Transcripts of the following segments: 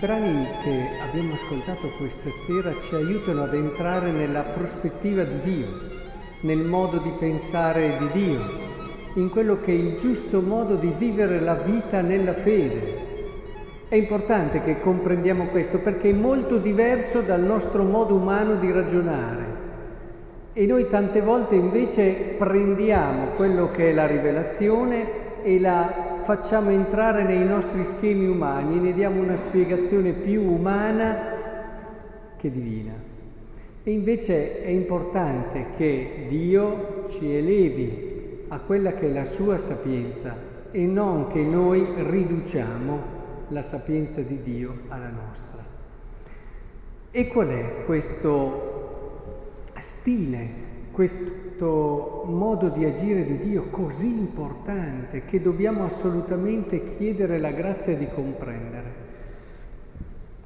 brani che abbiamo ascoltato questa sera ci aiutano ad entrare nella prospettiva di Dio, nel modo di pensare di Dio, in quello che è il giusto modo di vivere la vita nella fede. È importante che comprendiamo questo perché è molto diverso dal nostro modo umano di ragionare. E noi tante volte invece prendiamo quello che è la rivelazione e la facciamo entrare nei nostri schemi umani, ne diamo una spiegazione più umana che divina. E invece è importante che Dio ci elevi a quella che è la sua sapienza e non che noi riduciamo la sapienza di Dio alla nostra. E qual è questo stile questo modo di agire di Dio così importante che dobbiamo assolutamente chiedere la grazia di comprendere.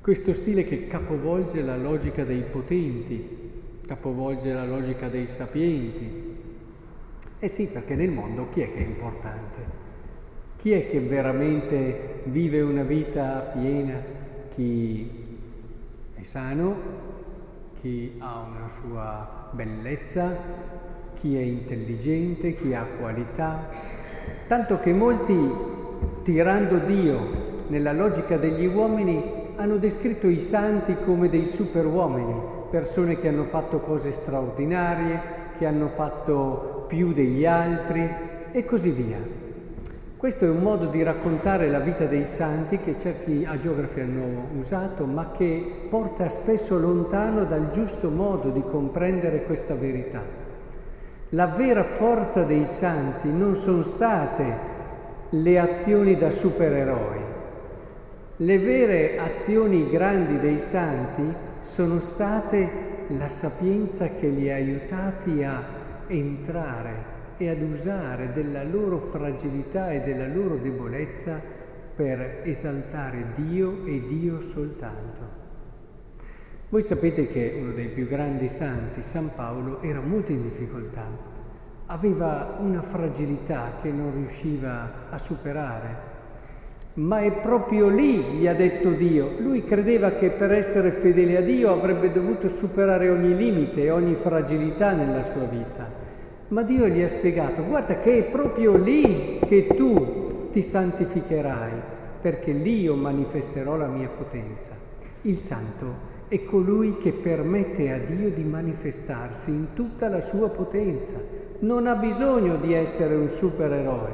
Questo stile che capovolge la logica dei potenti, capovolge la logica dei sapienti. Eh sì, perché nel mondo chi è che è importante? Chi è che veramente vive una vita piena? Chi è sano, chi ha una sua bellezza, chi è intelligente, chi ha qualità, tanto che molti, tirando Dio nella logica degli uomini, hanno descritto i santi come dei superuomini, persone che hanno fatto cose straordinarie, che hanno fatto più degli altri e così via. Questo è un modo di raccontare la vita dei santi che certi agiografi hanno usato, ma che porta spesso lontano dal giusto modo di comprendere questa verità. La vera forza dei santi non sono state le azioni da supereroi. Le vere azioni grandi dei santi sono state la sapienza che li ha aiutati a entrare e ad usare della loro fragilità e della loro debolezza per esaltare Dio e Dio soltanto. Voi sapete che uno dei più grandi santi, San Paolo, era molto in difficoltà, aveva una fragilità che non riusciva a superare, ma è proprio lì, gli ha detto Dio. Lui credeva che per essere fedele a Dio avrebbe dovuto superare ogni limite ogni fragilità nella sua vita. Ma Dio gli ha spiegato, guarda che è proprio lì che tu ti santificherai, perché lì io manifesterò la mia potenza. Il santo è colui che permette a Dio di manifestarsi in tutta la sua potenza. Non ha bisogno di essere un supereroe,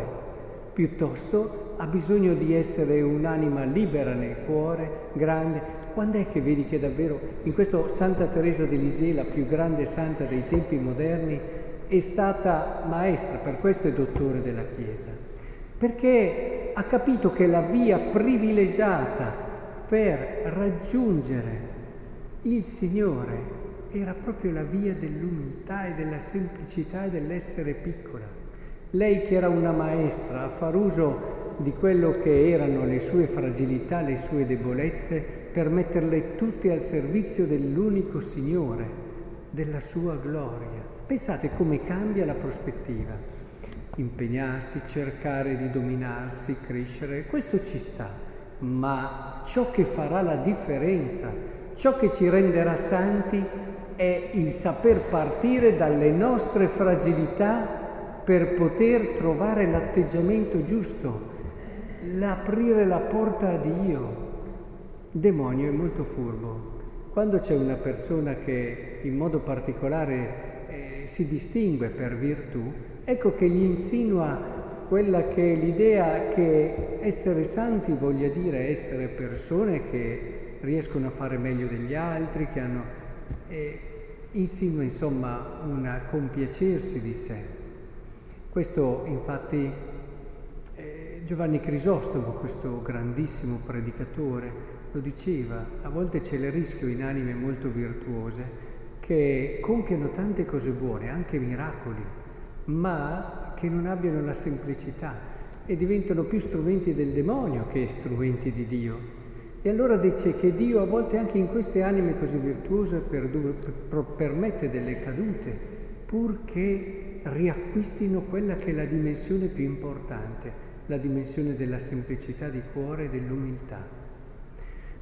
piuttosto ha bisogno di essere un'anima libera nel cuore, grande. Quando è che vedi che davvero in questo Santa Teresa di Lisieux, la più grande santa dei tempi moderni, è stata maestra, per questo è dottore della Chiesa, perché ha capito che la via privilegiata per raggiungere il Signore era proprio la via dell'umiltà e della semplicità e dell'essere piccola. Lei che era una maestra a far uso di quello che erano le sue fragilità, le sue debolezze, per metterle tutte al servizio dell'unico Signore, della sua gloria. Pensate come cambia la prospettiva. Impegnarsi, cercare di dominarsi, crescere, questo ci sta, ma ciò che farà la differenza, ciò che ci renderà santi è il saper partire dalle nostre fragilità per poter trovare l'atteggiamento giusto, l'aprire la porta a Dio. Il demonio è molto furbo. Quando c'è una persona che in modo particolare si distingue per virtù, ecco che gli insinua quella che è l'idea che essere santi voglia dire essere persone che riescono a fare meglio degli altri, che hanno... Eh, insinua insomma un compiacersi di sé. Questo infatti eh, Giovanni Crisostomo, questo grandissimo predicatore, lo diceva, a volte c'è il rischio in anime molto virtuose che compiono tante cose buone, anche miracoli, ma che non abbiano la semplicità e diventano più strumenti del demonio che strumenti di Dio. E allora dice che Dio a volte anche in queste anime così virtuose permette delle cadute purché riacquistino quella che è la dimensione più importante, la dimensione della semplicità di cuore e dell'umiltà.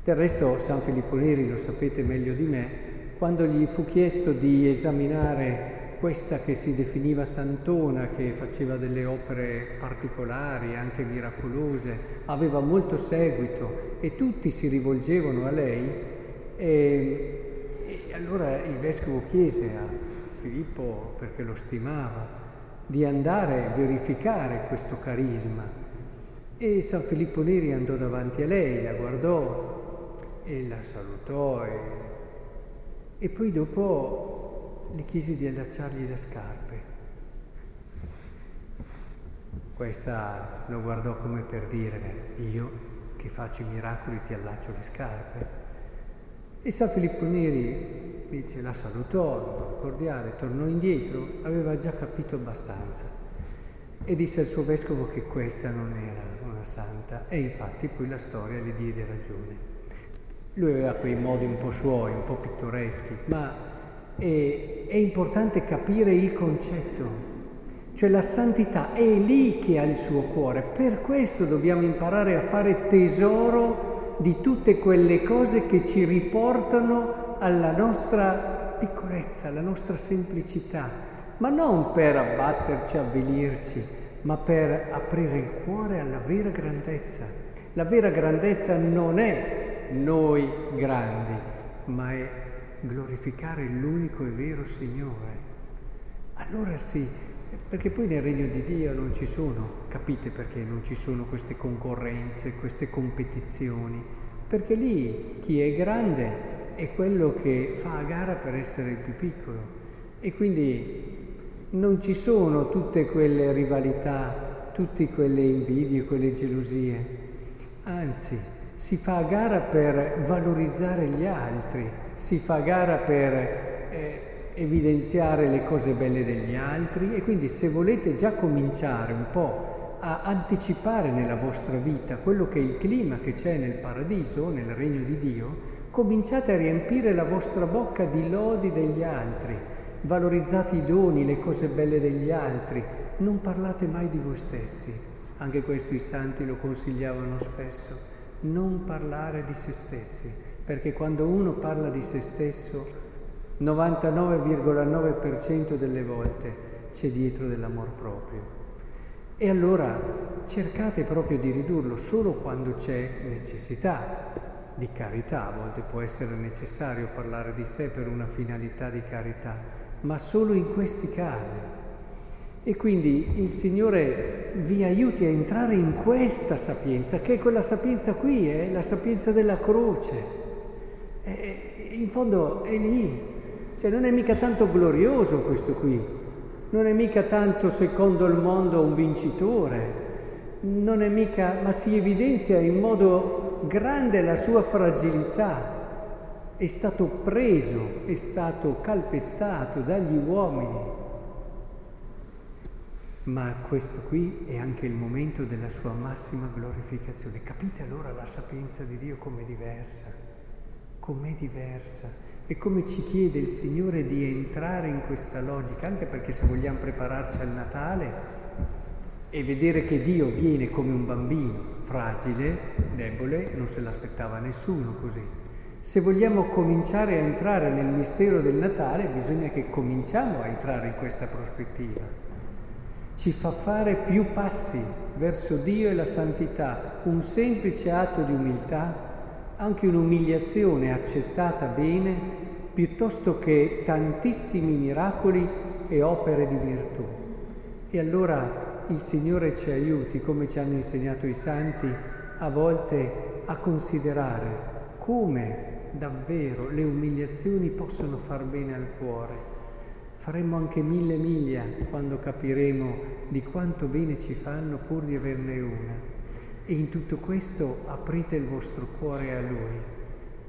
Del resto San Filippo Neri, lo sapete meglio di me, quando gli fu chiesto di esaminare questa che si definiva santona, che faceva delle opere particolari, anche miracolose, aveva molto seguito e tutti si rivolgevano a lei, e, e allora il vescovo chiese a Filippo, perché lo stimava, di andare a verificare questo carisma. E San Filippo Neri andò davanti a lei, la guardò e la salutò e, e poi dopo le chiesi di allacciargli le scarpe. Questa lo guardò come per dire, beh, io che faccio i miracoli ti allaccio le scarpe. E San Filippo Neri dice, la salutò, cordiale, tornò indietro, aveva già capito abbastanza e disse al suo vescovo che questa non era una santa e infatti poi la storia le diede ragione. Lui aveva quei modi un po' suoi, un po' pittoreschi, ma e è importante capire il concetto, cioè la santità è lì che ha il suo cuore, per questo dobbiamo imparare a fare tesoro di tutte quelle cose che ci riportano alla nostra piccolezza, alla nostra semplicità, ma non per abbatterci, avvilirci, ma per aprire il cuore alla vera grandezza. La vera grandezza non è noi grandi, ma è glorificare l'unico e vero Signore. Allora sì, perché poi nel regno di Dio non ci sono, capite perché non ci sono queste concorrenze, queste competizioni? Perché lì chi è grande è quello che fa a gara per essere il più piccolo e quindi non ci sono tutte quelle rivalità, tutte quelle invidie, quelle gelosie, anzi si fa gara per valorizzare gli altri, si fa gara per eh, evidenziare le cose belle degli altri e quindi se volete già cominciare un po' a anticipare nella vostra vita quello che è il clima che c'è nel paradiso, nel regno di Dio, cominciate a riempire la vostra bocca di lodi degli altri, valorizzate i doni, le cose belle degli altri, non parlate mai di voi stessi. Anche questo i santi lo consigliavano spesso non parlare di se stessi, perché quando uno parla di se stesso, 99,9% delle volte c'è dietro dell'amor proprio. E allora cercate proprio di ridurlo solo quando c'è necessità di carità, a volte può essere necessario parlare di sé per una finalità di carità, ma solo in questi casi. E quindi il Signore vi aiuti a entrare in questa sapienza, che è quella sapienza qui, è eh? la sapienza della croce. E in fondo è lì, cioè non è mica tanto glorioso questo qui, non è mica tanto secondo il mondo un vincitore, non è mica, ma si evidenzia in modo grande la sua fragilità. È stato preso, è stato calpestato dagli uomini ma questo qui è anche il momento della sua massima glorificazione. Capite allora la sapienza di Dio com'è diversa, com'è diversa e come ci chiede il Signore di entrare in questa logica, anche perché se vogliamo prepararci al Natale e vedere che Dio viene come un bambino, fragile, debole, non se l'aspettava nessuno così. Se vogliamo cominciare a entrare nel mistero del Natale, bisogna che cominciamo a entrare in questa prospettiva ci fa fare più passi verso Dio e la santità, un semplice atto di umiltà, anche un'umiliazione accettata bene, piuttosto che tantissimi miracoli e opere di virtù. E allora il Signore ci aiuti, come ci hanno insegnato i santi, a volte a considerare come davvero le umiliazioni possono far bene al cuore Faremmo anche mille miglia quando capiremo di quanto bene ci fanno pur di averne una. E in tutto questo aprite il vostro cuore a Lui.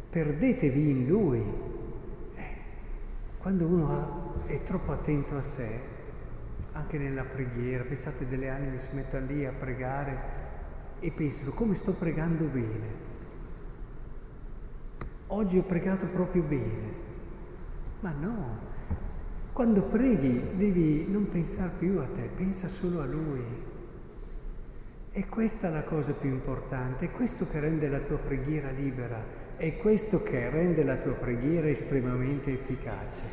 Perdetevi in Lui. Eh, quando uno è troppo attento a sé, anche nella preghiera, pensate delle anime si mettono lì a pregare e pensano come sto pregando bene. Oggi ho pregato proprio bene. Ma no, quando preghi devi non pensare più a te, pensa solo a Lui. E questa è la cosa più importante, è questo che rende la tua preghiera libera, è questo che rende la tua preghiera estremamente efficace.